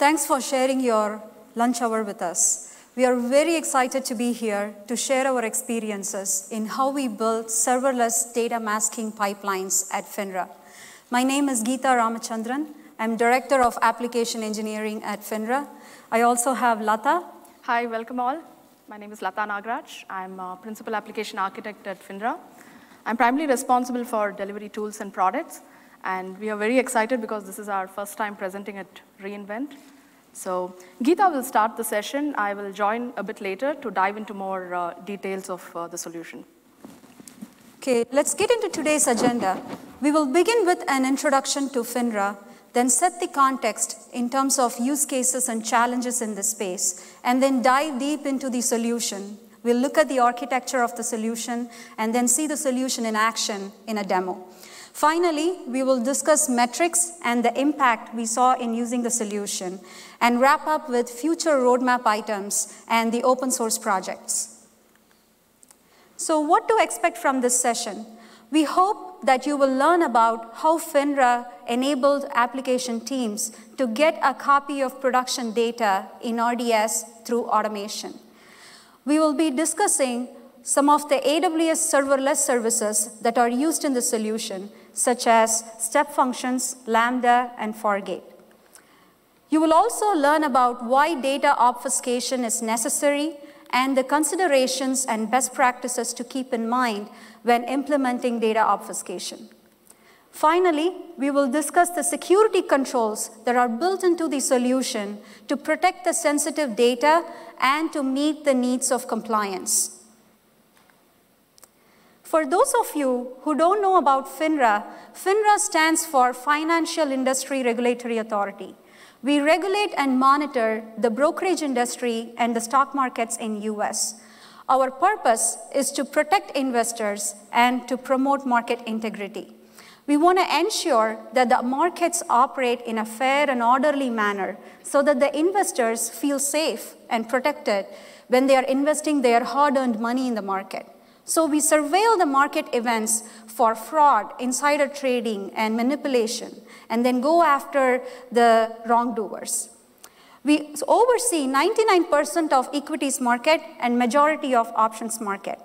Thanks for sharing your lunch hour with us. We are very excited to be here to share our experiences in how we build serverless data masking pipelines at FINRA. My name is Geeta Ramachandran. I'm Director of Application Engineering at FINRA. I also have Lata. Hi, welcome all. My name is Lata Nagraj. I'm a Principal Application Architect at FINRA. I'm primarily responsible for delivery tools and products, and we are very excited because this is our first time presenting at re:Invent. So Geeta will start the session. I will join a bit later to dive into more uh, details of uh, the solution. Okay, let's get into today's agenda. We will begin with an introduction to FINRA, then set the context in terms of use cases and challenges in this space, and then dive deep into the solution We'll look at the architecture of the solution and then see the solution in action in a demo. Finally, we will discuss metrics and the impact we saw in using the solution and wrap up with future roadmap items and the open source projects. So what to expect from this session? We hope that you will learn about how FINRA enabled application teams to get a copy of production data in RDS through automation we will be discussing some of the AWS serverless services that are used in the solution, such as step functions, Lambda, and Fargate. You will also learn about why data obfuscation is necessary and the considerations and best practices to keep in mind when implementing data obfuscation. Finally, we will discuss the security controls that are built into the solution to protect the sensitive data and to meet the needs of compliance. For those of you who don't know about FINRA, FINRA stands for Financial Industry Regulatory Authority. We regulate and monitor the brokerage industry and the stock markets in US. Our purpose is to protect investors and to promote market integrity. We want to ensure that the markets operate in a fair and orderly manner so that the investors feel safe and protected when they are investing their hard-earned money in the market. So we surveil the market events for fraud, insider trading, and manipulation, and then go after the wrongdoers. We oversee 99% of equities market and majority of options market.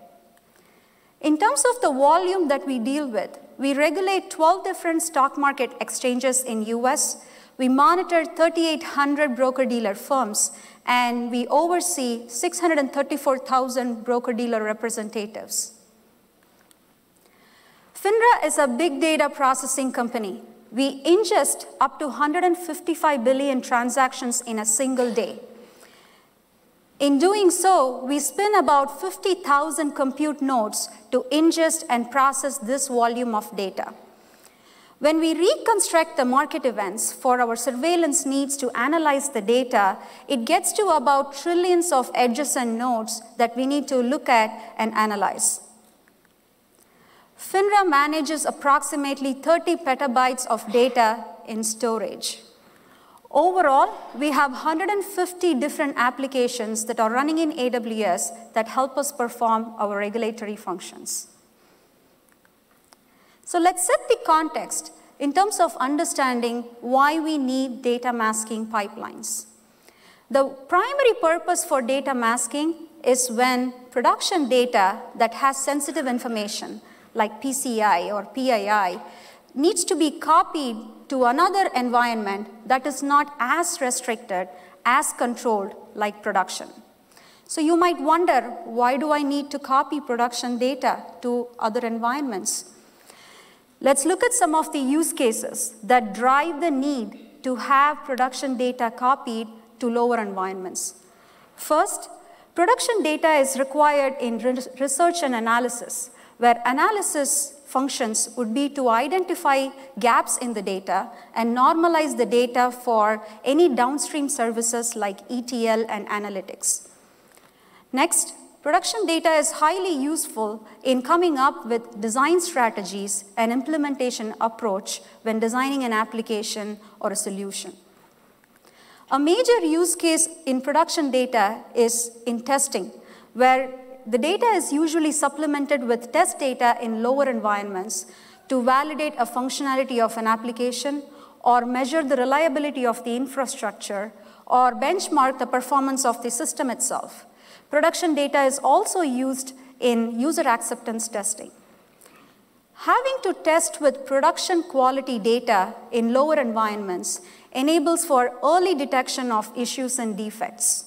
In terms of the volume that we deal with, we regulate 12 different stock market exchanges in US. We monitor 3,800 broker-dealer firms, and we oversee 634,000 broker-dealer representatives. FINRA is a big data processing company. We ingest up to 155 billion transactions in a single day. In doing so, we spin about 50,000 compute nodes to ingest and process this volume of data. When we reconstruct the market events for our surveillance needs to analyze the data, it gets to about trillions of edges and nodes that we need to look at and analyze. FINRA manages approximately 30 petabytes of data in storage. Overall, we have 150 different applications that are running in AWS that help us perform our regulatory functions. So let's set the context in terms of understanding why we need data masking pipelines. The primary purpose for data masking is when production data that has sensitive information, like PCI or PII, needs to be copied to another environment that is not as restricted, as controlled like production. So you might wonder, why do I need to copy production data to other environments? Let's look at some of the use cases that drive the need to have production data copied to lower environments. First, production data is required in research and analysis, where analysis functions would be to identify gaps in the data and normalize the data for any downstream services like ETL and analytics. Next, production data is highly useful in coming up with design strategies and implementation approach when designing an application or a solution. A major use case in production data is in testing, where the data is usually supplemented with test data in lower environments to validate a functionality of an application or measure the reliability of the infrastructure, or benchmark the performance of the system itself. Production data is also used in user acceptance testing. Having to test with production quality data in lower environments enables for early detection of issues and defects.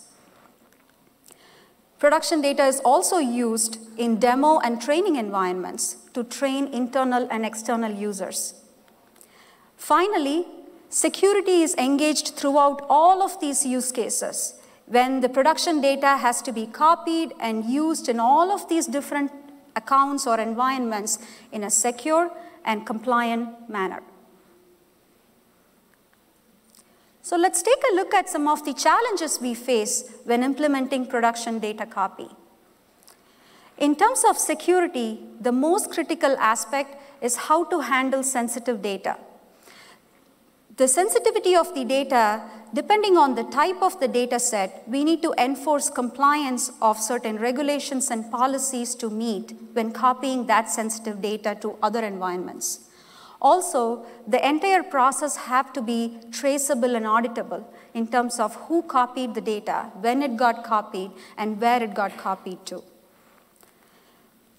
Production data is also used in demo and training environments to train internal and external users. Finally, security is engaged throughout all of these use cases when the production data has to be copied and used in all of these different accounts or environments in a secure and compliant manner. So let's take a look at some of the challenges we face when implementing production data copy. In terms of security, the most critical aspect is how to handle sensitive data. The sensitivity of the data, depending on the type of the data set, we need to enforce compliance of certain regulations and policies to meet when copying that sensitive data to other environments. Also, the entire process have to be traceable and auditable in terms of who copied the data, when it got copied, and where it got copied to.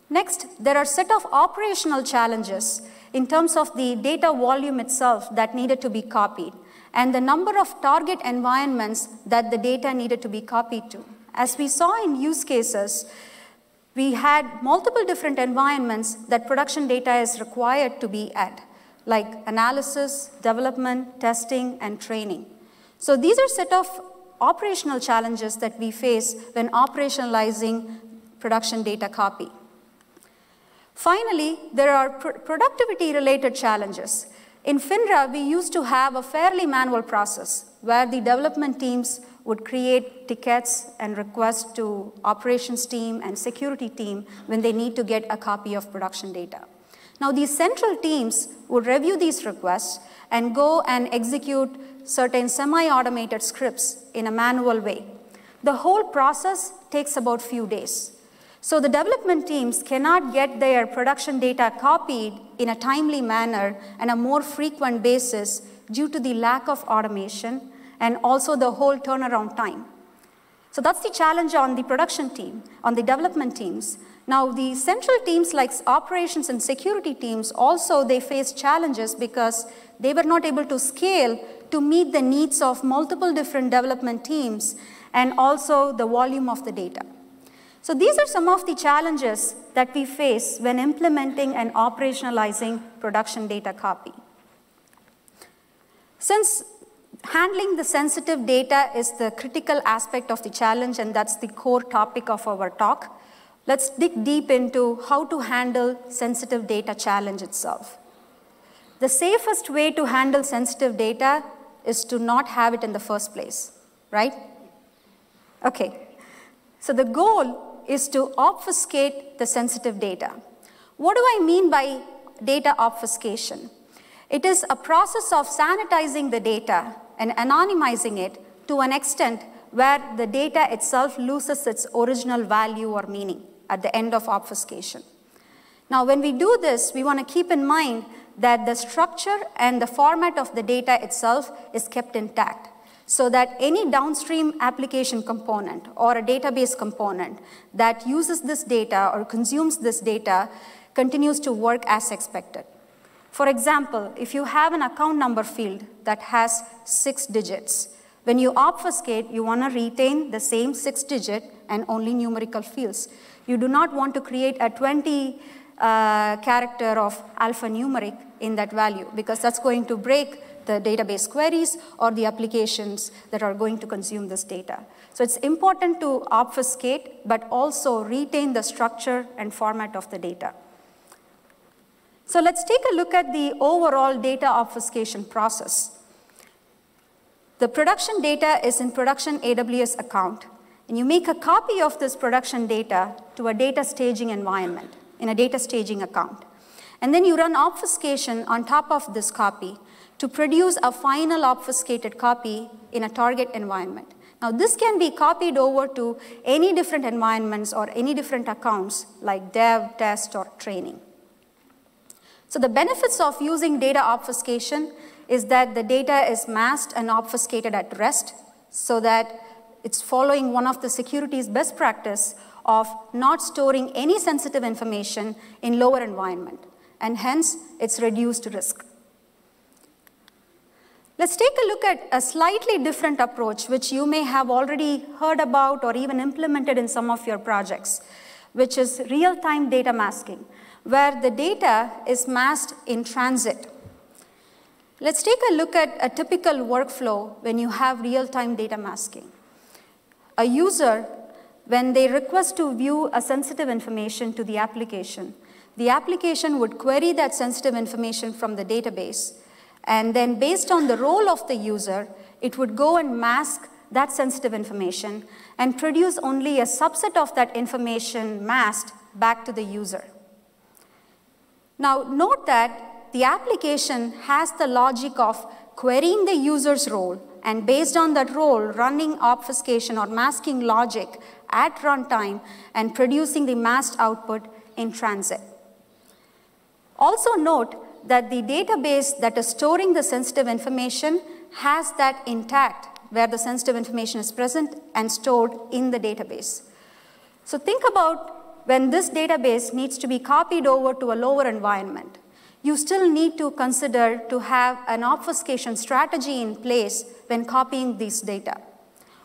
Next, there are set of operational challenges in terms of the data volume itself that needed to be copied and the number of target environments that the data needed to be copied to. As we saw in use cases, we had multiple different environments that production data is required to be at, like analysis, development, testing, and training. So these are set of operational challenges that we face when operationalizing production data copy. Finally, there are pr productivity-related challenges. In FINRA, we used to have a fairly manual process where the development teams would create tickets and requests to operations team and security team when they need to get a copy of production data. Now, these central teams would review these requests and go and execute certain semi-automated scripts in a manual way. The whole process takes about few days. So the development teams cannot get their production data copied in a timely manner and a more frequent basis due to the lack of automation and also the whole turnaround time. So that's the challenge on the production team, on the development teams. Now the central teams like operations and security teams also they face challenges because they were not able to scale to meet the needs of multiple different development teams and also the volume of the data. So these are some of the challenges that we face when implementing and operationalizing production data copy. Since handling the sensitive data is the critical aspect of the challenge and that's the core topic of our talk, let's dig deep into how to handle sensitive data challenge itself. The safest way to handle sensitive data is to not have it in the first place, right? Okay, so the goal is to obfuscate the sensitive data. What do I mean by data obfuscation? It is a process of sanitizing the data and anonymizing it to an extent where the data itself loses its original value or meaning at the end of obfuscation. Now, when we do this, we want to keep in mind that the structure and the format of the data itself is kept intact so that any downstream application component or a database component that uses this data or consumes this data continues to work as expected. For example, if you have an account number field that has six digits, when you obfuscate, you want to retain the same six digit and only numerical fields. You do not want to create a 20 uh, character of alphanumeric in that value because that's going to break the database queries or the applications that are going to consume this data. So it's important to obfuscate, but also retain the structure and format of the data. So let's take a look at the overall data obfuscation process. The production data is in production AWS account, and you make a copy of this production data to a data staging environment in a data staging account. And then you run obfuscation on top of this copy to produce a final obfuscated copy in a target environment. Now, this can be copied over to any different environments or any different accounts like dev, test, or training. So the benefits of using data obfuscation is that the data is masked and obfuscated at rest so that it's following one of the security's best practice of not storing any sensitive information in lower environment, and hence it's reduced risk. Let's take a look at a slightly different approach, which you may have already heard about or even implemented in some of your projects, which is real-time data masking, where the data is masked in transit. Let's take a look at a typical workflow when you have real-time data masking. A user, when they request to view a sensitive information to the application, the application would query that sensitive information from the database and then based on the role of the user, it would go and mask that sensitive information and produce only a subset of that information masked back to the user. Now, note that the application has the logic of querying the user's role and based on that role, running obfuscation or masking logic at runtime and producing the masked output in transit. Also note that the database that is storing the sensitive information has that intact where the sensitive information is present and stored in the database. So think about when this database needs to be copied over to a lower environment. You still need to consider to have an obfuscation strategy in place when copying these data.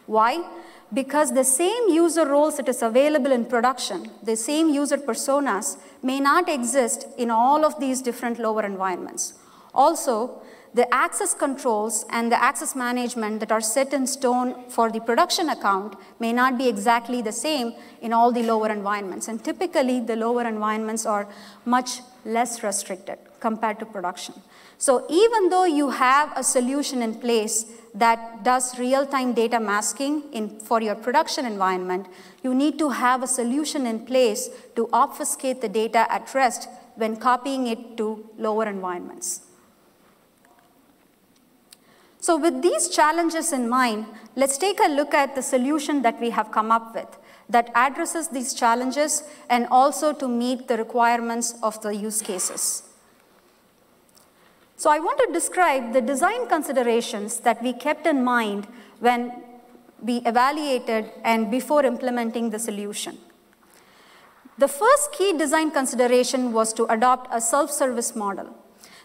Why? Because the same user roles that is available in production, the same user personas may not exist in all of these different lower environments. Also, the access controls and the access management that are set in stone for the production account may not be exactly the same in all the lower environments. And typically, the lower environments are much less restricted compared to production. So even though you have a solution in place that does real-time data masking in, for your production environment, you need to have a solution in place to obfuscate the data at rest when copying it to lower environments. So with these challenges in mind, let's take a look at the solution that we have come up with that addresses these challenges and also to meet the requirements of the use cases. So I want to describe the design considerations that we kept in mind when we evaluated and before implementing the solution. The first key design consideration was to adopt a self-service model.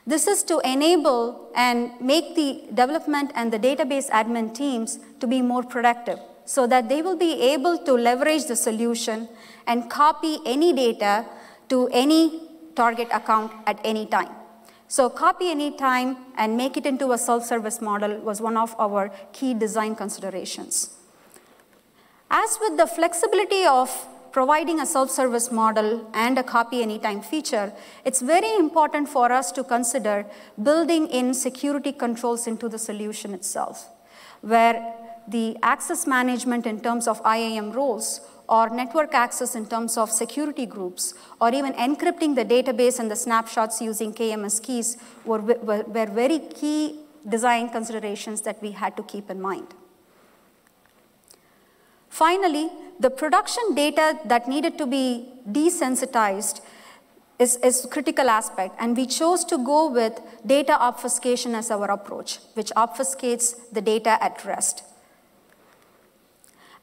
This is to enable and make the development and the database admin teams to be more productive so that they will be able to leverage the solution and copy any data to any target account at any time. So copy anytime and make it into a self-service model was one of our key design considerations. As with the flexibility of providing a self-service model and a copy anytime feature, it's very important for us to consider building in security controls into the solution itself, where the access management in terms of IAM roles or network access in terms of security groups, or even encrypting the database and the snapshots using KMS keys were, were, were very key design considerations that we had to keep in mind. Finally, the production data that needed to be desensitized is, is critical aspect, and we chose to go with data obfuscation as our approach, which obfuscates the data at rest.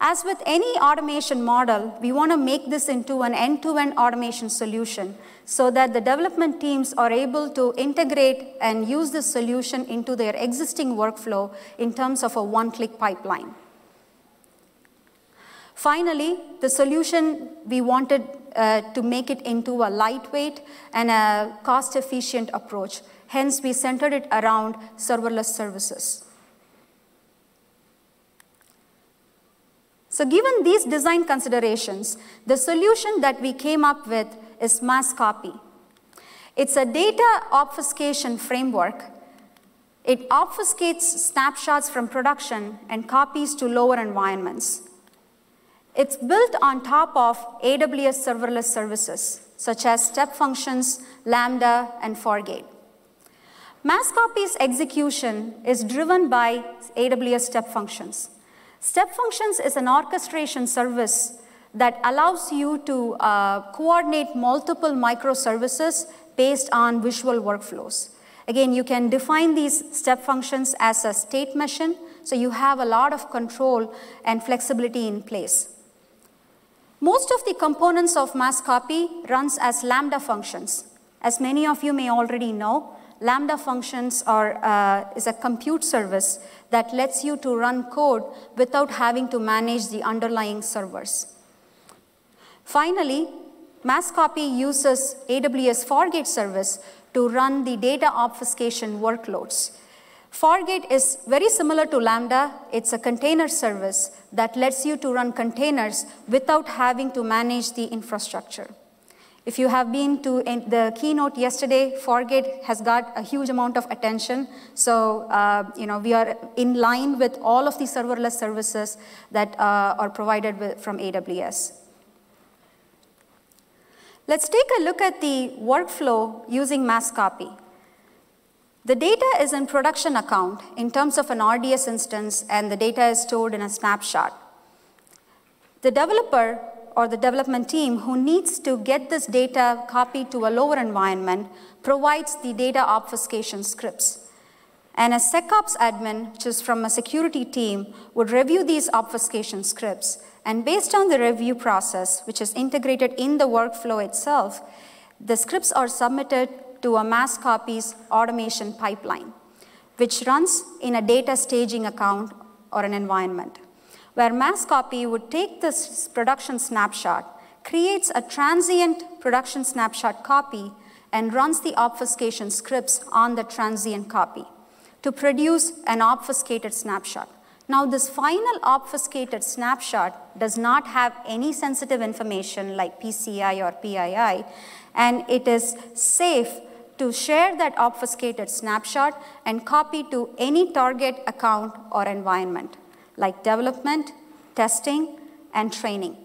As with any automation model, we want to make this into an end-to-end -end automation solution so that the development teams are able to integrate and use this solution into their existing workflow in terms of a one-click pipeline. Finally, the solution, we wanted uh, to make it into a lightweight and a cost-efficient approach. Hence, we centered it around serverless services. So given these design considerations, the solution that we came up with is MaskCopy. It's a data obfuscation framework. It obfuscates snapshots from production and copies to lower environments. It's built on top of AWS serverless services, such as step functions, Lambda, and Fargate. MaskCopy's execution is driven by AWS step functions. Step functions is an orchestration service that allows you to uh, coordinate multiple microservices based on visual workflows. Again, you can define these step functions as a state machine, so you have a lot of control and flexibility in place. Most of the components of MaskCopy runs as lambda functions. As many of you may already know, lambda functions are, uh, is a compute service that lets you to run code without having to manage the underlying servers. Finally, MaskCopy uses AWS Fargate service to run the data obfuscation workloads. Fargate is very similar to Lambda. It's a container service that lets you to run containers without having to manage the infrastructure. If you have been to the keynote yesterday, Fargate has got a huge amount of attention. So, uh, you know, we are in line with all of the serverless services that uh, are provided with, from AWS. Let's take a look at the workflow using MaskCopy. The data is in production account in terms of an RDS instance, and the data is stored in a snapshot. The developer or the development team who needs to get this data copied to a lower environment provides the data obfuscation scripts. And a SecOps admin, which is from a security team, would review these obfuscation scripts. And based on the review process, which is integrated in the workflow itself, the scripts are submitted to a MaskCopy's automation pipeline, which runs in a data staging account or an environment where MaskCopy would take this production snapshot, creates a transient production snapshot copy, and runs the obfuscation scripts on the transient copy to produce an obfuscated snapshot. Now, this final obfuscated snapshot does not have any sensitive information like PCI or PII, and it is safe to share that obfuscated snapshot and copy to any target account or environment like development, testing, and training.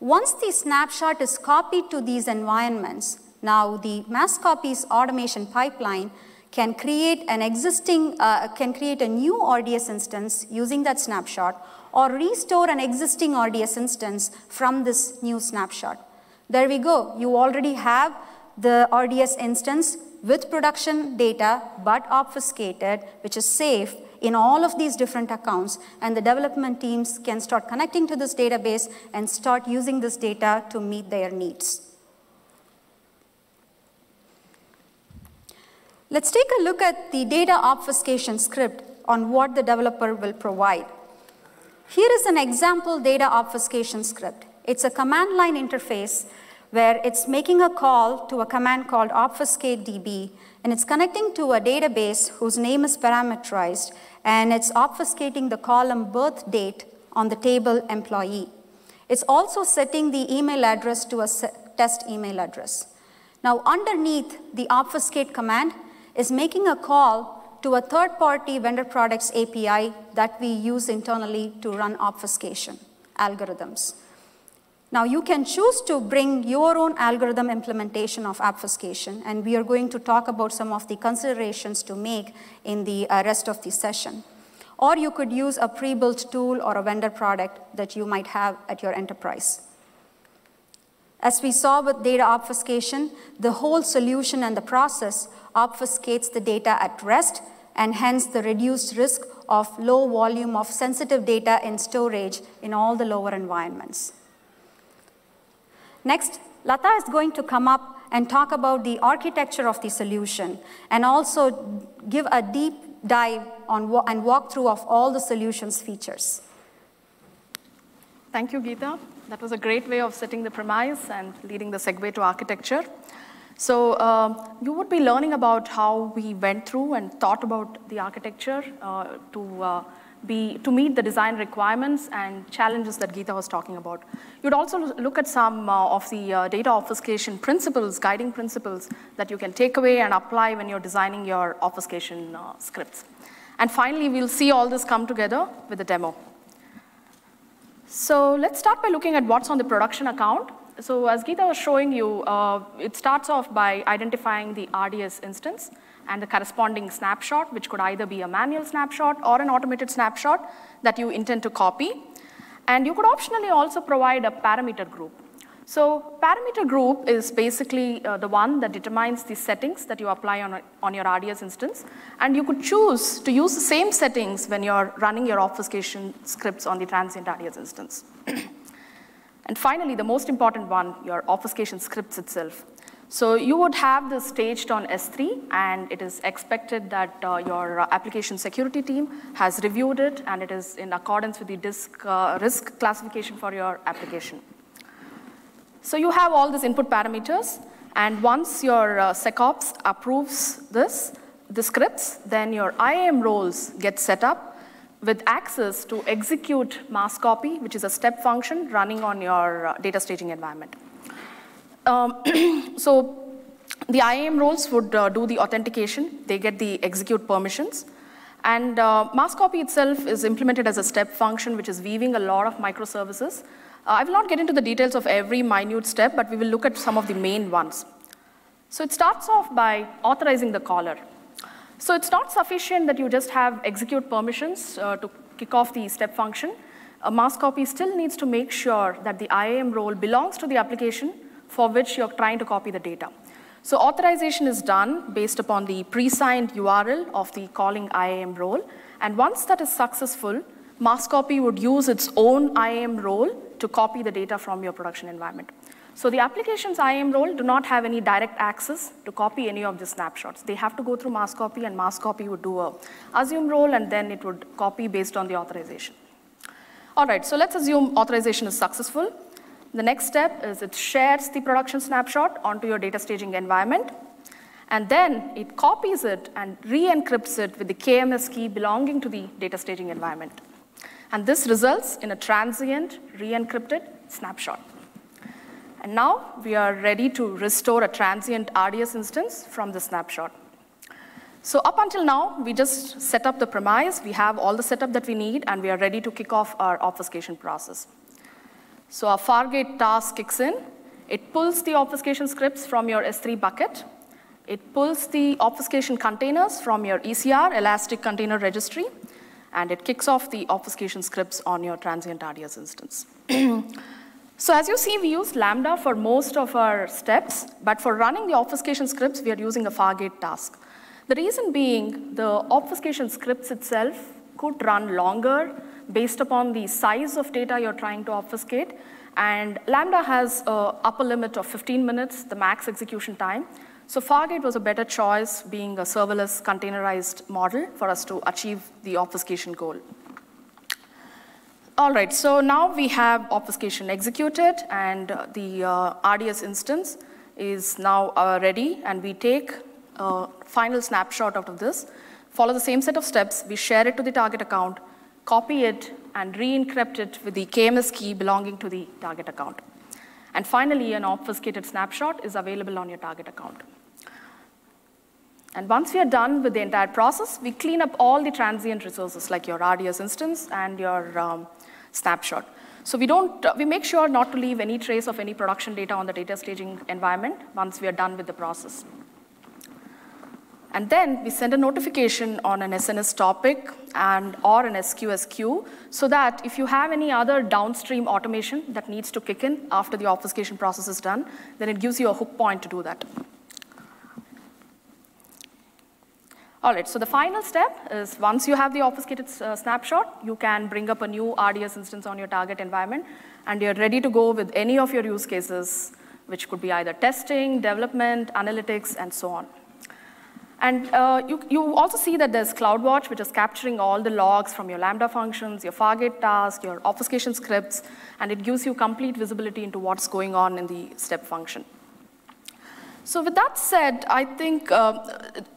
Once the snapshot is copied to these environments, now the MaskCopy's automation pipeline can create an existing, uh, can create a new RDS instance using that snapshot or restore an existing RDS instance from this new snapshot. There we go. You already have the RDS instance with production data but obfuscated, which is safe in all of these different accounts, and the development teams can start connecting to this database and start using this data to meet their needs. Let's take a look at the data obfuscation script on what the developer will provide. Here is an example data obfuscation script. It's a command line interface where it's making a call to a command called obfuscate db and it's connecting to a database whose name is parameterized, and it's obfuscating the column birth date on the table employee. It's also setting the email address to a test email address. Now, underneath the obfuscate command is making a call to a third-party vendor products API that we use internally to run obfuscation algorithms. Now, you can choose to bring your own algorithm implementation of obfuscation, and we are going to talk about some of the considerations to make in the uh, rest of the session. Or you could use a pre-built tool or a vendor product that you might have at your enterprise. As we saw with data obfuscation, the whole solution and the process obfuscates the data at rest, and hence the reduced risk of low volume of sensitive data in storage in all the lower environments. Next, Lata is going to come up and talk about the architecture of the solution and also give a deep dive on and walkthrough of all the solution's features. Thank you, Geeta. That was a great way of setting the premise and leading the segue to architecture. So uh, you would be learning about how we went through and thought about the architecture uh, to uh, be, to meet the design requirements and challenges that Geeta was talking about. You'd also look at some uh, of the uh, data obfuscation principles, guiding principles that you can take away and apply when you're designing your obfuscation uh, scripts. And finally, we'll see all this come together with a demo. So let's start by looking at what's on the production account. So as Geeta was showing you, uh, it starts off by identifying the RDS instance and the corresponding snapshot, which could either be a manual snapshot or an automated snapshot that you intend to copy. And you could optionally also provide a parameter group. So parameter group is basically uh, the one that determines the settings that you apply on, a, on your RDS instance. And you could choose to use the same settings when you're running your obfuscation scripts on the transient RDS instance. and finally, the most important one, your obfuscation scripts itself. So you would have this staged on S3, and it is expected that uh, your application security team has reviewed it, and it is in accordance with the disk, uh, risk classification for your application. So you have all these input parameters, and once your uh, SecOps approves this, the scripts, then your IAM roles get set up with access to execute MaskCopy, which is a step function running on your uh, data staging environment. Um, so the IAM roles would uh, do the authentication. They get the execute permissions. And uh, MaskCopy itself is implemented as a step function, which is weaving a lot of microservices uh, I will not get into the details of every minute step, but we will look at some of the main ones. So it starts off by authorizing the caller. So it's not sufficient that you just have execute permissions uh, to kick off the step function. A mass copy still needs to make sure that the IAM role belongs to the application for which you're trying to copy the data. So authorization is done based upon the pre-signed URL of the calling IAM role. And once that is successful, MaskCopy would use its own IAM role to copy the data from your production environment. So the application's IAM role do not have any direct access to copy any of the snapshots. They have to go through MaskCopy, and MaskCopy would do a assume role, and then it would copy based on the authorization. All right, so let's assume authorization is successful. The next step is it shares the production snapshot onto your data staging environment, and then it copies it and re-encrypts it with the KMS key belonging to the data staging environment. And this results in a transient re-encrypted snapshot. And now we are ready to restore a transient RDS instance from the snapshot. So up until now, we just set up the premise, we have all the setup that we need, and we are ready to kick off our obfuscation process. So our Fargate task kicks in. It pulls the obfuscation scripts from your S3 bucket. It pulls the obfuscation containers from your ECR, Elastic Container Registry and it kicks off the obfuscation scripts on your transient RDS instance. so as you see, we use Lambda for most of our steps, but for running the obfuscation scripts, we are using a Fargate task. The reason being the obfuscation scripts itself could run longer based upon the size of data you're trying to obfuscate, and Lambda has an upper limit of 15 minutes, the max execution time. So Fargate was a better choice being a serverless containerized model for us to achieve the obfuscation goal. All right, so now we have obfuscation executed and the uh, RDS instance is now uh, ready and we take a final snapshot out of this, follow the same set of steps, we share it to the target account, copy it and re-encrypt it with the KMS key belonging to the target account. And finally, an obfuscated snapshot is available on your target account. And once we are done with the entire process, we clean up all the transient resources like your RDS instance and your um, snapshot. So we don't, uh, we make sure not to leave any trace of any production data on the data staging environment once we are done with the process. And then we send a notification on an SNS topic and or an SQS queue so that if you have any other downstream automation that needs to kick in after the obfuscation process is done, then it gives you a hook point to do that. All right, so the final step is once you have the obfuscated uh, snapshot, you can bring up a new RDS instance on your target environment, and you're ready to go with any of your use cases, which could be either testing, development, analytics, and so on. And uh, you, you also see that there's CloudWatch, which is capturing all the logs from your Lambda functions, your Fargate task, your obfuscation scripts, and it gives you complete visibility into what's going on in the step function. So with that said, I think uh,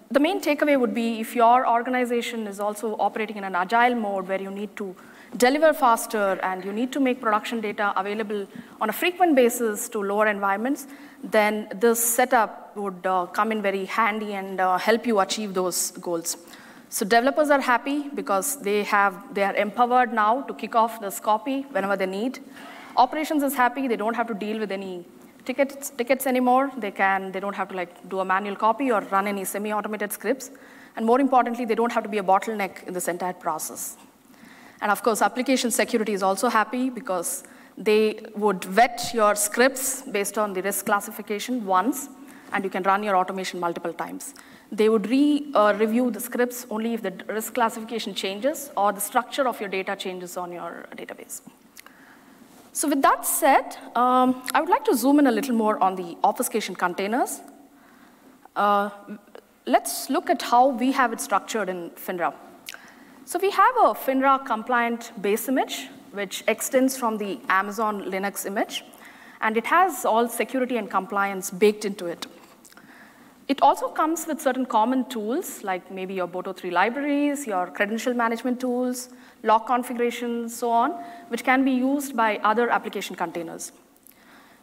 the main takeaway would be if your organization is also operating in an agile mode where you need to deliver faster and you need to make production data available on a frequent basis to lower environments, then this setup would uh, come in very handy and uh, help you achieve those goals. So developers are happy because they have they are empowered now to kick off this copy whenever they need. Operations is happy; they don't have to deal with any tickets, tickets anymore. They, can, they don't have to like do a manual copy or run any semi-automated scripts. And more importantly, they don't have to be a bottleneck in this entire process. And of course, application security is also happy because They would vet your scripts based on the risk classification once, and you can run your automation multiple times. They would re-review uh, the scripts only if the risk classification changes or the structure of your data changes on your database. So with that said, um, I would like to zoom in a little more on the obfuscation containers. Uh, let's look at how we have it structured in FINRA. So we have a FINRA compliant base image, which extends from the Amazon Linux image, and it has all security and compliance baked into it. It also comes with certain common tools, like maybe your Boto3 libraries, your credential management tools, log configurations, so on, which can be used by other application containers.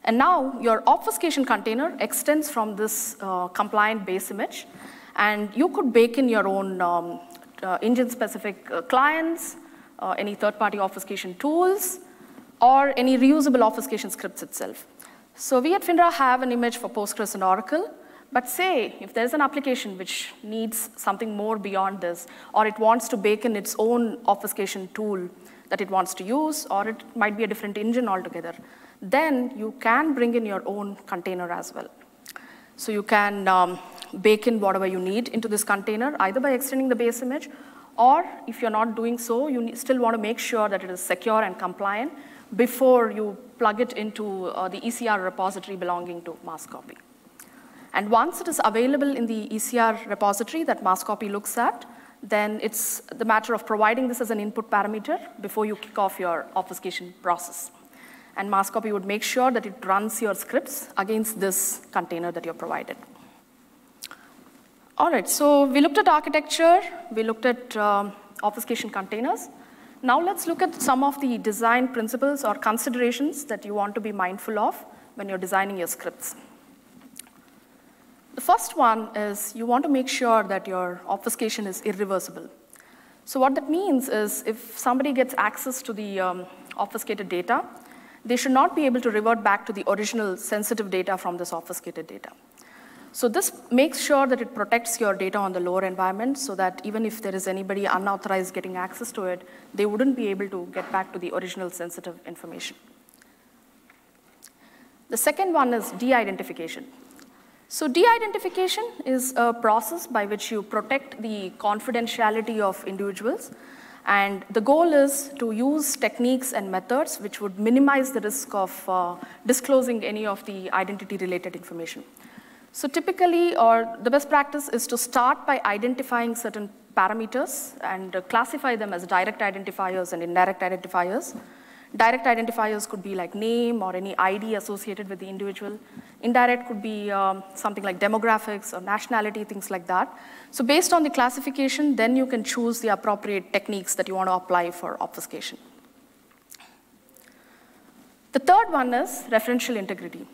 And now your obfuscation container extends from this uh, compliant base image, and you could bake in your own um, engine-specific uh, clients, uh, any third-party obfuscation tools, or any reusable obfuscation scripts itself. So we at FINRA have an image for Postgres and Oracle, but say, if there's an application which needs something more beyond this, or it wants to bake in its own obfuscation tool that it wants to use, or it might be a different engine altogether, then you can bring in your own container as well. So you can um, bake in whatever you need into this container, either by extending the base image, or if you're not doing so, you still want to make sure that it is secure and compliant before you plug it into uh, the ECR repository belonging to MaskCopy. And once it is available in the ECR repository that MaskCopy looks at, then it's the matter of providing this as an input parameter before you kick off your obfuscation process. And MaskCopy would make sure that it runs your scripts against this container that you're provided. All right, so we looked at architecture, we looked at um, obfuscation containers. Now let's look at some of the design principles or considerations that you want to be mindful of when you're designing your scripts. The first one is you want to make sure that your obfuscation is irreversible. So what that means is if somebody gets access to the um, obfuscated data, they should not be able to revert back to the original sensitive data from this obfuscated data. So this makes sure that it protects your data on the lower environment so that even if there is anybody unauthorized getting access to it, they wouldn't be able to get back to the original sensitive information. The second one is de-identification. So de-identification is a process by which you protect the confidentiality of individuals. And the goal is to use techniques and methods which would minimize the risk of uh, disclosing any of the identity-related information. So typically, or the best practice is to start by identifying certain parameters and uh, classify them as direct identifiers and indirect identifiers. Direct identifiers could be like name or any ID associated with the individual. Indirect could be um, something like demographics or nationality, things like that. So based on the classification, then you can choose the appropriate techniques that you want to apply for obfuscation. The third one is referential integrity.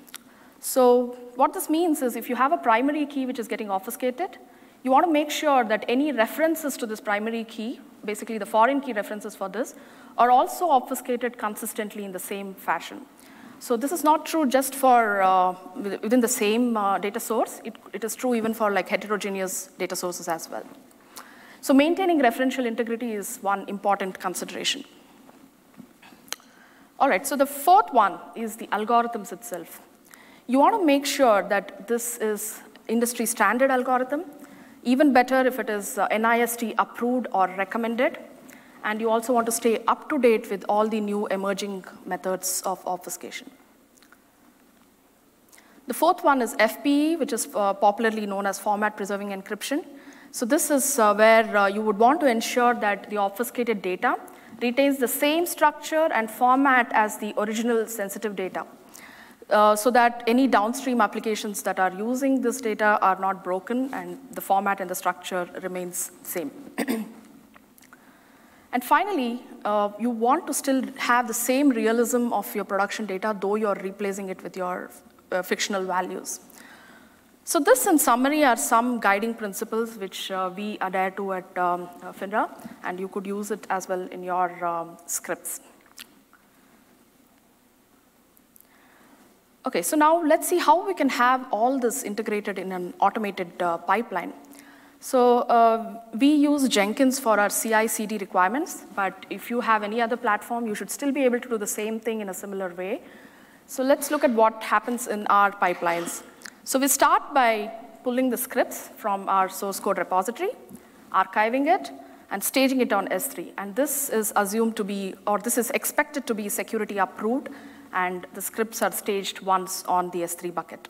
So what this means is if you have a primary key which is getting obfuscated, you want to make sure that any references to this primary key, basically the foreign key references for this, are also obfuscated consistently in the same fashion. So this is not true just for uh, within the same uh, data source. It, it is true even for like heterogeneous data sources as well. So maintaining referential integrity is one important consideration. All right, so the fourth one is the algorithms itself. You want to make sure that this is industry standard algorithm, even better if it is uh, NIST approved or recommended, and you also want to stay up to date with all the new emerging methods of obfuscation. The fourth one is FPE, which is uh, popularly known as format preserving encryption. So this is uh, where uh, you would want to ensure that the obfuscated data retains the same structure and format as the original sensitive data. Uh, so that any downstream applications that are using this data are not broken and the format and the structure remains same. And finally, uh, you want to still have the same realism of your production data, though you're replacing it with your uh, fictional values. So this, in summary, are some guiding principles which uh, we adhere to at um, FINRA, and you could use it as well in your um, scripts. Okay, so now let's see how we can have all this integrated in an automated uh, pipeline. So uh, we use Jenkins for our CI/CD requirements, but if you have any other platform, you should still be able to do the same thing in a similar way. So let's look at what happens in our pipelines. So we start by pulling the scripts from our source code repository, archiving it, and staging it on S3. And this is assumed to be, or this is expected to be security approved, and the scripts are staged once on the S3 bucket.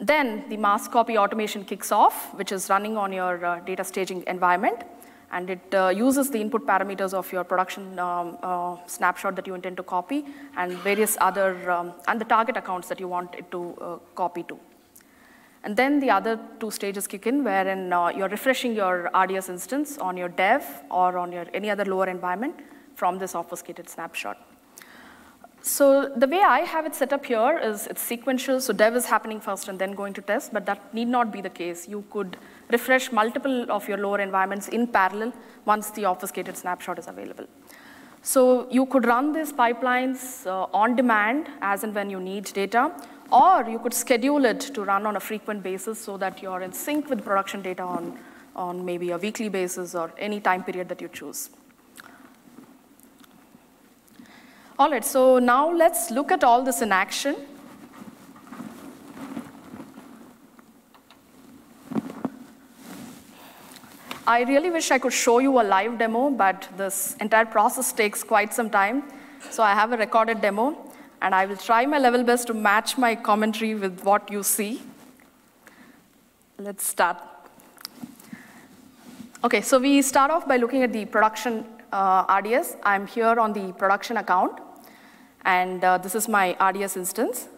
Then the MaskCopy automation kicks off, which is running on your uh, data staging environment. And it uh, uses the input parameters of your production um, uh, snapshot that you intend to copy and various other, um, and the target accounts that you want it to uh, copy to. And then the other two stages kick in, wherein uh, you're refreshing your RDS instance on your dev or on your any other lower environment from this obfuscated snapshot. So the way I have it set up here is it's sequential, so dev is happening first and then going to test, but that need not be the case. You could refresh multiple of your lower environments in parallel once the obfuscated snapshot is available. So you could run these pipelines uh, on demand as and when you need data, or you could schedule it to run on a frequent basis so that you're in sync with production data on, on maybe a weekly basis or any time period that you choose. All right, so now let's look at all this in action. I really wish I could show you a live demo, but this entire process takes quite some time. So I have a recorded demo, and I will try my level best to match my commentary with what you see. Let's start. Okay, so we start off by looking at the production uh, RDS. I'm here on the production account and uh, this is my RDS instance.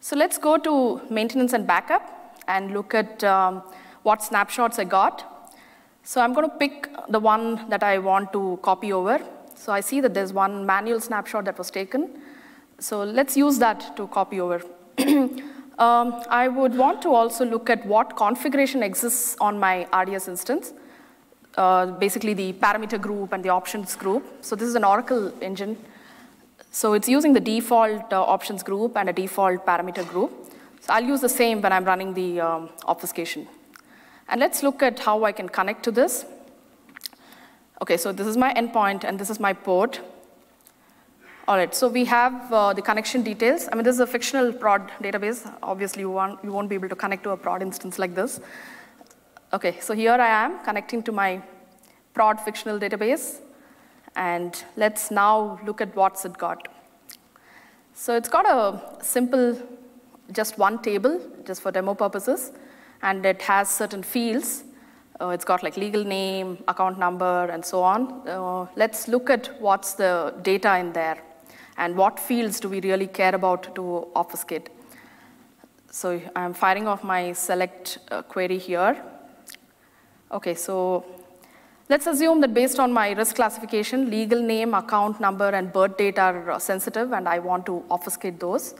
So let's go to maintenance and backup and look at um, what snapshots I got. So I'm going to pick the one that I want to copy over. So I see that there's one manual snapshot that was taken. So let's use that to copy over. um, I would want to also look at what configuration exists on my RDS instance. Uh, basically the parameter group and the options group. So this is an Oracle engine so it's using the default uh, options group and a default parameter group. So I'll use the same when I'm running the um, obfuscation. And let's look at how I can connect to this. Okay, so this is my endpoint and this is my port. All right, so we have uh, the connection details. I mean, this is a fictional prod database. Obviously, you, you won't be able to connect to a prod instance like this. Okay, so here I am connecting to my prod fictional database. And let's now look at what's it got. So it's got a simple, just one table, just for demo purposes, and it has certain fields. Uh, it's got like legal name, account number, and so on. Uh, let's look at what's the data in there, and what fields do we really care about to obfuscate. So I'm firing off my select uh, query here. Okay, so Let's assume that based on my risk classification, legal name, account number, and birth date are uh, sensitive, and I want to obfuscate those.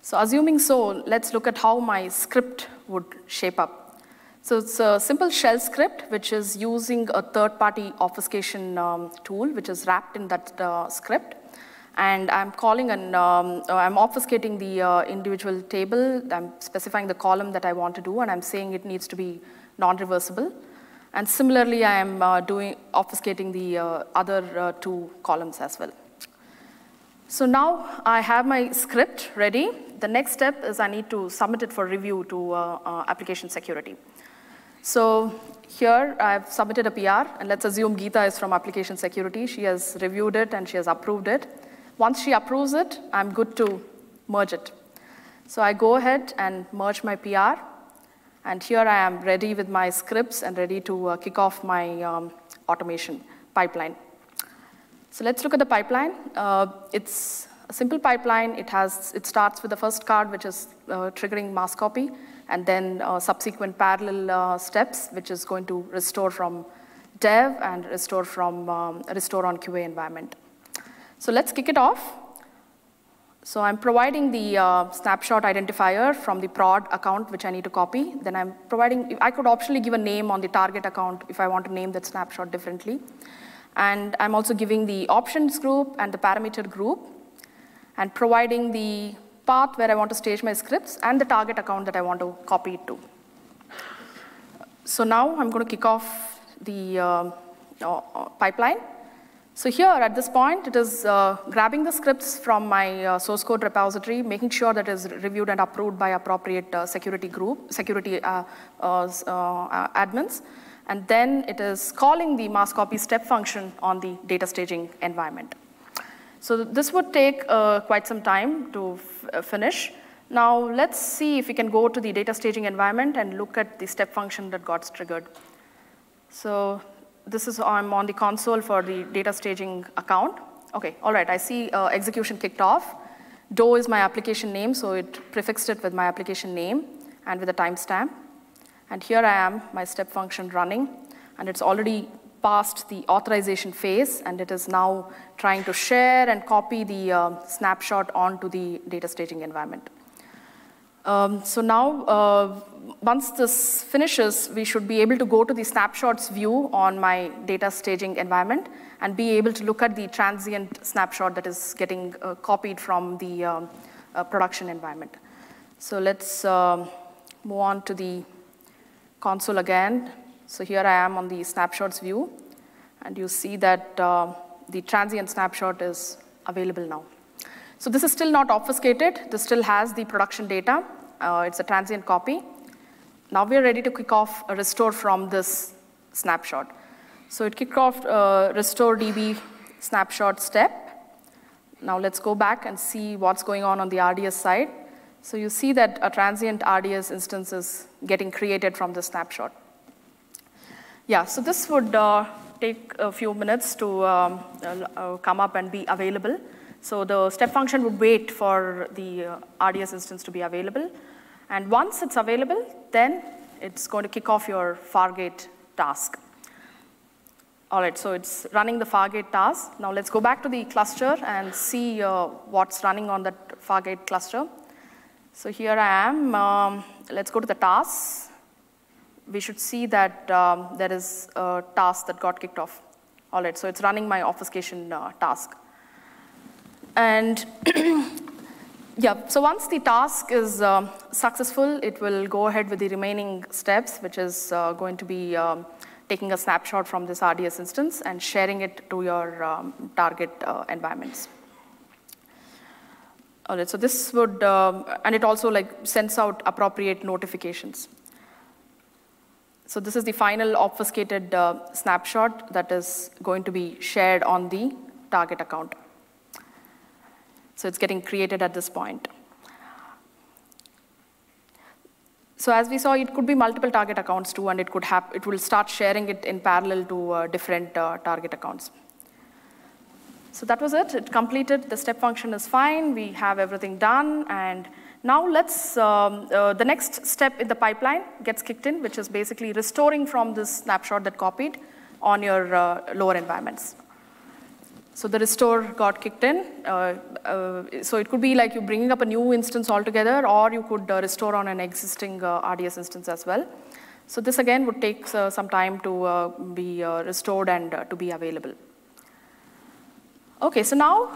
So assuming so, let's look at how my script would shape up. So it's a simple shell script, which is using a third-party obfuscation um, tool, which is wrapped in that uh, script. And I'm calling an, um, uh, I'm obfuscating the uh, individual table. I'm specifying the column that I want to do, and I'm saying it needs to be non-reversible. And similarly, I am uh, doing obfuscating the uh, other uh, two columns as well. So now I have my script ready. The next step is I need to submit it for review to uh, uh, application security. So here I've submitted a PR, and let's assume Geeta is from application security. She has reviewed it and she has approved it. Once she approves it, I'm good to merge it. So I go ahead and merge my PR. And here I am ready with my scripts and ready to uh, kick off my um, automation pipeline. So let's look at the pipeline. Uh, it's a simple pipeline. It, has, it starts with the first card, which is uh, triggering MaskCopy, and then uh, subsequent parallel uh, steps, which is going to restore from dev and restore from um, restore on QA environment. So let's kick it off. So I'm providing the uh, snapshot identifier from the prod account, which I need to copy. Then I'm providing, I could optionally give a name on the target account if I want to name that snapshot differently. And I'm also giving the options group and the parameter group and providing the path where I want to stage my scripts and the target account that I want to copy it to. So now I'm going to kick off the uh, uh, pipeline. So here at this point, it is uh, grabbing the scripts from my uh, source code repository, making sure that it is reviewed and approved by appropriate uh, security group, security uh, admins. And then it is calling the MaskCopy step function on the data staging environment. So this would take quite some time to finish. Now let's see if we can go to the data staging environment and look at the step function that got triggered. So this is, I'm on the console for the data staging account. Okay, all right, I see uh, execution kicked off. Do is my application name, so it prefixed it with my application name and with a timestamp. And here I am, my step function running, and it's already passed the authorization phase, and it is now trying to share and copy the uh, snapshot onto the data staging environment. Um, so now, uh, once this finishes, we should be able to go to the snapshots view on my data staging environment and be able to look at the transient snapshot that is getting uh, copied from the um, uh, production environment. So let's um, move on to the console again. So here I am on the snapshots view, and you see that uh, the transient snapshot is available now. So this is still not obfuscated. This still has the production data. Uh, it's a transient copy. Now we're ready to kick off a restore from this snapshot. So it kicked off uh, restore DB snapshot step. Now let's go back and see what's going on on the RDS side. So you see that a transient RDS instance is getting created from the snapshot. Yeah, so this would uh, take a few minutes to um, uh, come up and be available. So the step function would wait for the uh, RDS instance to be available. And once it's available, then it's going to kick off your Fargate task. All right, so it's running the Fargate task. Now let's go back to the cluster and see uh, what's running on that Fargate cluster. So here I am. Um, let's go to the tasks. We should see that um, there is a task that got kicked off. All right, so it's running my obfuscation uh, task. And yeah, so once the task is uh, successful, it will go ahead with the remaining steps, which is uh, going to be um, taking a snapshot from this RDS instance and sharing it to your um, target uh, environments. All right, so this would, um, and it also like sends out appropriate notifications. So this is the final obfuscated uh, snapshot that is going to be shared on the target account. So it's getting created at this point. So as we saw, it could be multiple target accounts too, and it could have, it will start sharing it in parallel to uh, different uh, target accounts. So that was it. It completed. The step function is fine. We have everything done. And now let's, um, uh, the next step in the pipeline gets kicked in, which is basically restoring from this snapshot that copied on your uh, lower environments. So the restore got kicked in. Uh, uh, so it could be like you're bringing up a new instance altogether, or you could uh, restore on an existing uh, RDS instance as well. So this again would take uh, some time to uh, be restored and to be available. Okay, so now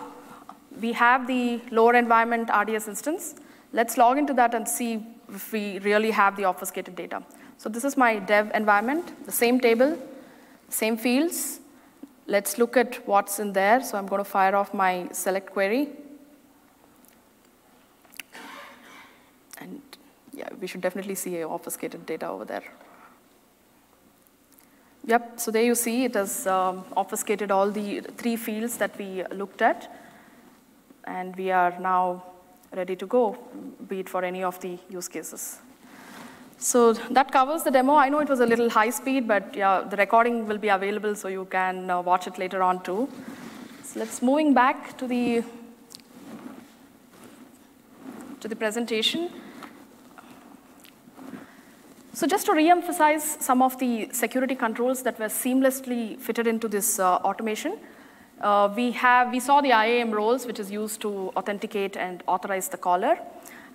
we have the lower environment RDS instance. Let's log into that and see if we really have the obfuscated data. So this is my dev environment, the same table, same fields, Let's look at what's in there. So I'm going to fire off my select query. And yeah, we should definitely see a obfuscated data over there. Yep, so there you see it has um, obfuscated all the three fields that we looked at. And we are now ready to go, be it for any of the use cases. So that covers the demo. I know it was a little high speed, but yeah, the recording will be available so you can uh, watch it later on too. So let's moving back to the to the presentation. So just to re-emphasize some of the security controls that were seamlessly fitted into this uh, automation, uh, we have we saw the IAM roles, which is used to authenticate and authorize the caller.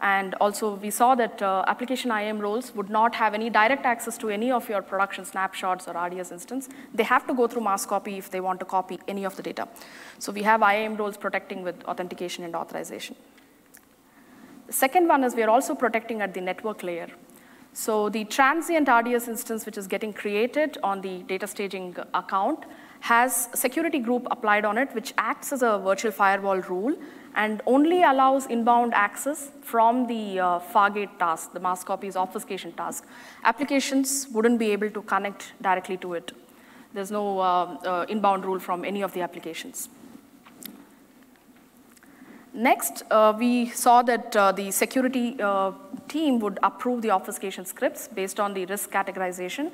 And also we saw that uh, application IAM roles would not have any direct access to any of your production snapshots or RDS instance. They have to go through MaskCopy if they want to copy any of the data. So we have IAM roles protecting with authentication and authorization. The second one is we are also protecting at the network layer. So the transient RDS instance, which is getting created on the data staging account, has security group applied on it, which acts as a virtual firewall rule and only allows inbound access from the uh, Fargate task, the MaskCopy's obfuscation task. Applications wouldn't be able to connect directly to it. There's no uh, uh, inbound rule from any of the applications. Next, uh, we saw that uh, the security uh, team would approve the obfuscation scripts based on the risk categorization.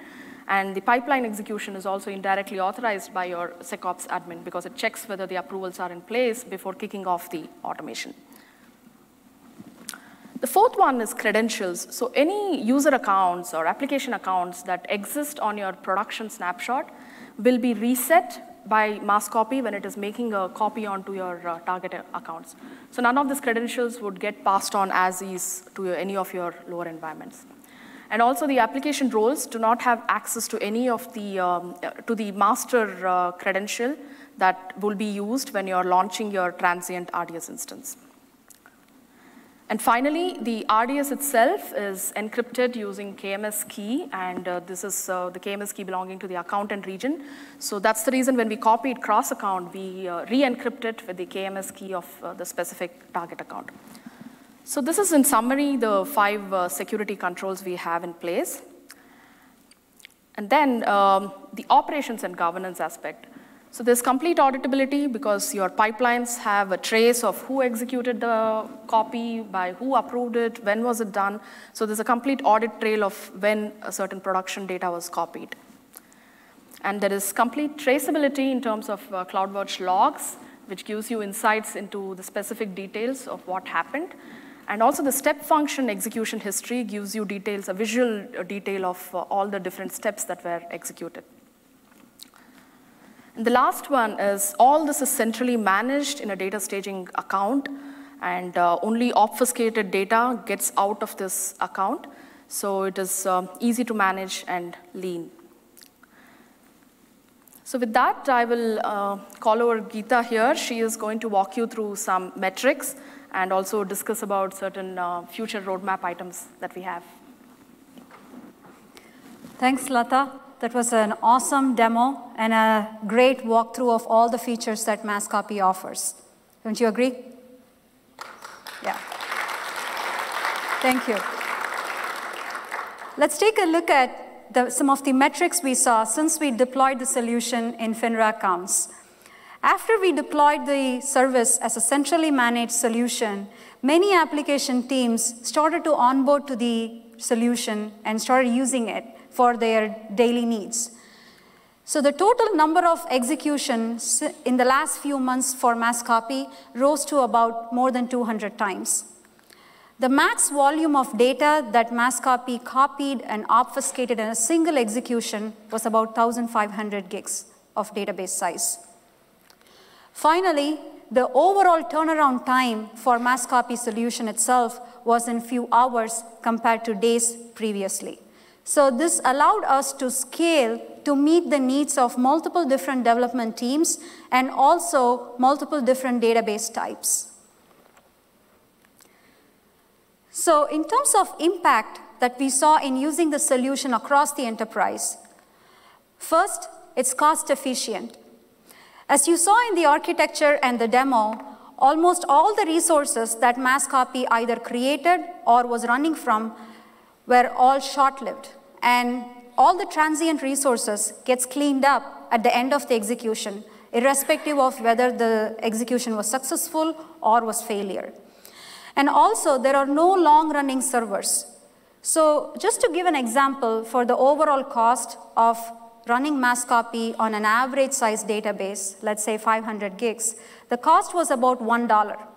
And the pipeline execution is also indirectly authorized by your SecOps admin because it checks whether the approvals are in place before kicking off the automation. The fourth one is credentials. So any user accounts or application accounts that exist on your production snapshot will be reset by MaskCopy when it is making a copy onto your uh, target accounts. So none of these credentials would get passed on as is to any of your lower environments. And also the application roles do not have access to any of the, um, to the master uh, credential that will be used when you're launching your transient RDS instance. And finally, the RDS itself is encrypted using KMS key, and uh, this is uh, the KMS key belonging to the account and region. So that's the reason when we copied cross account, we uh, re-encrypt it with the KMS key of uh, the specific target account. So this is in summary the five uh, security controls we have in place. And then um, the operations and governance aspect. So there's complete auditability because your pipelines have a trace of who executed the copy, by who approved it, when was it done. So there's a complete audit trail of when a certain production data was copied. And there is complete traceability in terms of uh, CloudWatch logs, which gives you insights into the specific details of what happened. And also the step function execution history gives you details, a visual detail of uh, all the different steps that were executed. And the last one is all this is centrally managed in a data staging account, and uh, only obfuscated data gets out of this account. So it is uh, easy to manage and lean. So with that, I will uh, call over Geeta here. She is going to walk you through some metrics and also discuss about certain uh, future roadmap items that we have. Thanks, Lata. That was an awesome demo and a great walkthrough of all the features that MaskCopy offers. Don't you agree? Yeah. Thank you. Let's take a look at the, some of the metrics we saw since we deployed the solution in FINRA accounts. After we deployed the service as a centrally managed solution, many application teams started to onboard to the solution and started using it for their daily needs. So the total number of executions in the last few months for MaskCopy rose to about more than 200 times. The max volume of data that MaskCopy copied and obfuscated in a single execution was about 1,500 gigs of database size. Finally, the overall turnaround time for MaskCopy solution itself was in few hours compared to days previously. So this allowed us to scale to meet the needs of multiple different development teams and also multiple different database types. So in terms of impact that we saw in using the solution across the enterprise, first, it's cost efficient. As you saw in the architecture and the demo, almost all the resources that MaskCopy either created or was running from were all short-lived and all the transient resources gets cleaned up at the end of the execution, irrespective of whether the execution was successful or was failure. And also, there are no long-running servers. So just to give an example for the overall cost of running MaskCopy on an average size database, let's say 500 gigs, the cost was about $1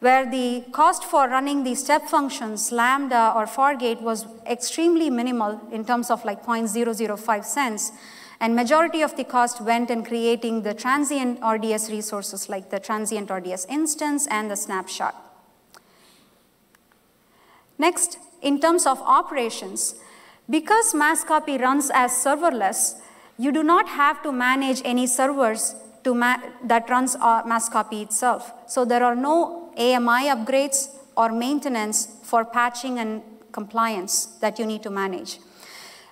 where the cost for running the step functions, lambda or fargate, was extremely minimal in terms of like 0.005 cents. And majority of the cost went in creating the transient RDS resources like the transient RDS instance and the snapshot. Next, in terms of operations, because MaskCopy runs as serverless, you do not have to manage any servers that runs uh, MaskCopy itself. So there are no AMI upgrades or maintenance for patching and compliance that you need to manage.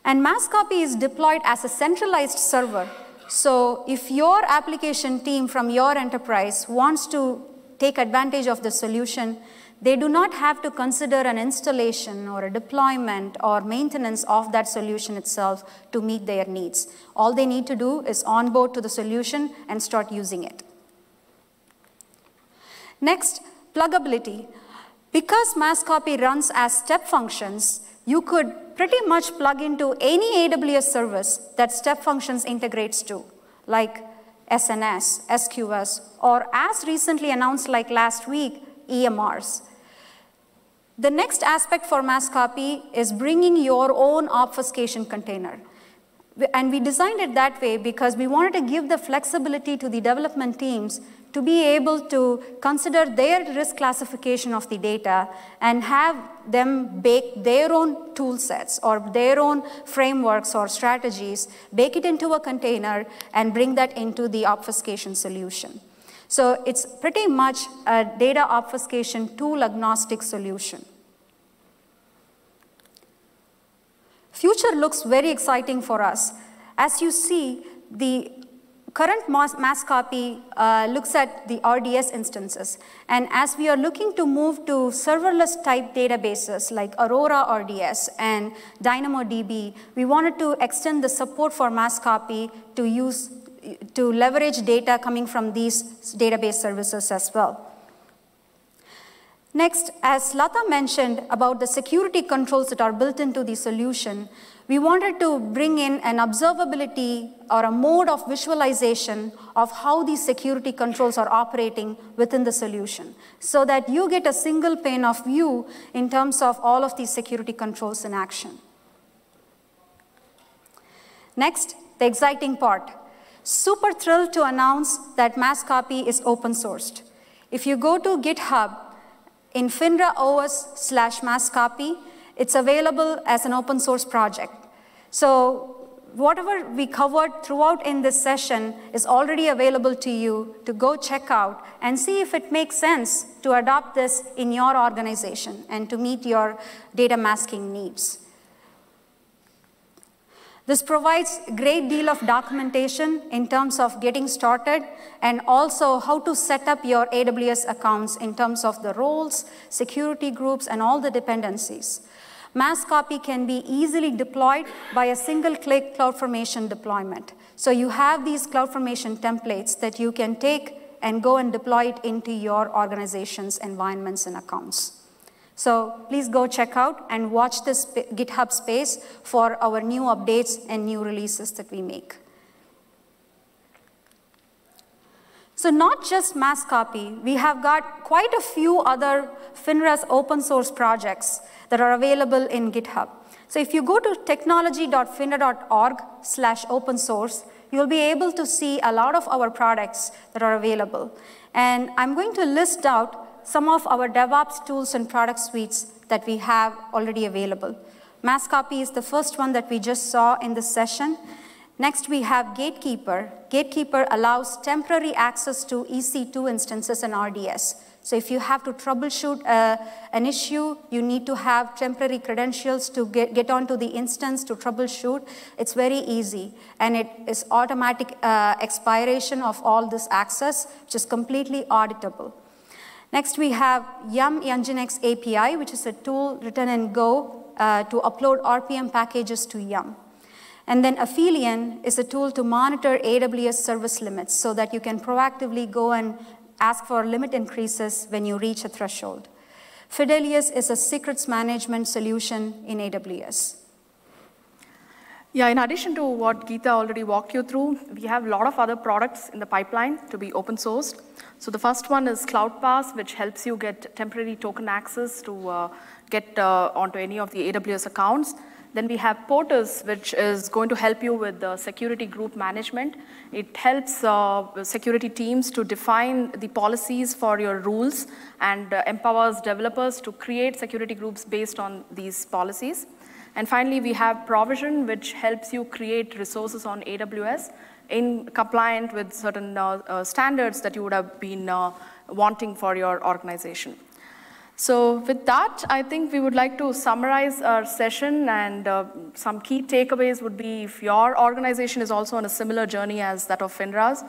And MaskCopy is deployed as a centralized server. So if your application team from your enterprise wants to take advantage of the solution, they do not have to consider an installation or a deployment or maintenance of that solution itself to meet their needs. All they need to do is onboard to the solution and start using it. Next, pluggability. Because MaskCopy runs as step functions, you could pretty much plug into any AWS service that step functions integrates to, like SNS, SQS, or as recently announced like last week, EMRs. The next aspect for MaskCopy is bringing your own obfuscation container. And we designed it that way because we wanted to give the flexibility to the development teams to be able to consider their risk classification of the data and have them bake their own tool sets or their own frameworks or strategies, bake it into a container, and bring that into the obfuscation solution. So it's pretty much a data obfuscation tool agnostic solution. Future looks very exciting for us. As you see, the current mass, copy uh, looks at the RDS instances. And as we are looking to move to serverless type databases like Aurora RDS and DynamoDB, we wanted to extend the support for MaskCopy to use to leverage data coming from these database services as well. Next, as Lata mentioned about the security controls that are built into the solution, we wanted to bring in an observability or a mode of visualization of how these security controls are operating within the solution so that you get a single pane of view in terms of all of these security controls in action. Next, the exciting part. Super thrilled to announce that MaskCopy is open sourced. If you go to GitHub in FINRA OS slash MaskCopy, it's available as an open source project. So whatever we covered throughout in this session is already available to you to go check out and see if it makes sense to adopt this in your organization and to meet your data masking needs. This provides a great deal of documentation in terms of getting started and also how to set up your AWS accounts in terms of the roles, security groups, and all the dependencies. MaskCopy can be easily deployed by a single click CloudFormation deployment. So you have these CloudFormation templates that you can take and go and deploy it into your organization's environments and accounts. So please go check out and watch this GitHub space for our new updates and new releases that we make. So not just MaskCopy, we have got quite a few other FINRA's open source projects that are available in GitHub. So if you go to technology.finra.org slash open source, you'll be able to see a lot of our products that are available. And I'm going to list out some of our DevOps tools and product suites that we have already available. MaskCopy is the first one that we just saw in this session. Next, we have Gatekeeper. Gatekeeper allows temporary access to EC2 instances and RDS. So if you have to troubleshoot uh, an issue, you need to have temporary credentials to get, get onto the instance to troubleshoot. It's very easy. And it is automatic uh, expiration of all this access, which is completely auditable. Next, we have Yum Nginx API, which is a tool written in Go uh, to upload RPM packages to Yum. And then Aphelion is a tool to monitor AWS service limits so that you can proactively go and ask for limit increases when you reach a threshold. Fidelius is a secrets management solution in AWS. Yeah, in addition to what Geeta already walked you through, we have a lot of other products in the pipeline to be open sourced. So the first one is CloudPass, which helps you get temporary token access to uh, get uh, onto any of the AWS accounts. Then we have Portus, which is going to help you with the security group management. It helps uh, security teams to define the policies for your rules and uh, empowers developers to create security groups based on these policies. And finally, we have Provision, which helps you create resources on AWS in compliant with certain uh, uh, standards that you would have been uh, wanting for your organization. So with that, I think we would like to summarize our session and uh, some key takeaways would be if your organization is also on a similar journey as that of FINRA's,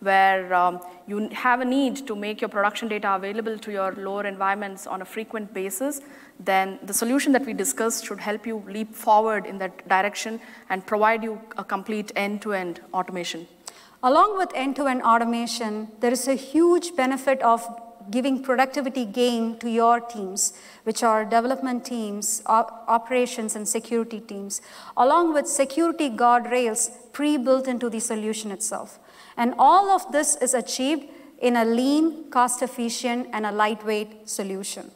where um, you have a need to make your production data available to your lower environments on a frequent basis, then the solution that we discussed should help you leap forward in that direction and provide you a complete end-to-end -end automation. Along with end-to-end -end automation, there is a huge benefit of giving productivity gain to your teams, which are development teams, op operations, and security teams, along with security guardrails pre-built into the solution itself. And all of this is achieved in a lean, cost-efficient, and a lightweight solution.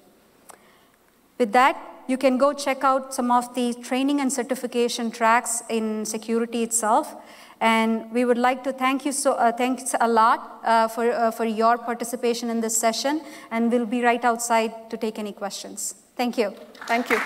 With that, you can go check out some of the training and certification tracks in security itself. And we would like to thank you so uh, thanks a lot uh, for, uh, for your participation in this session. And we'll be right outside to take any questions. Thank you. Thank you.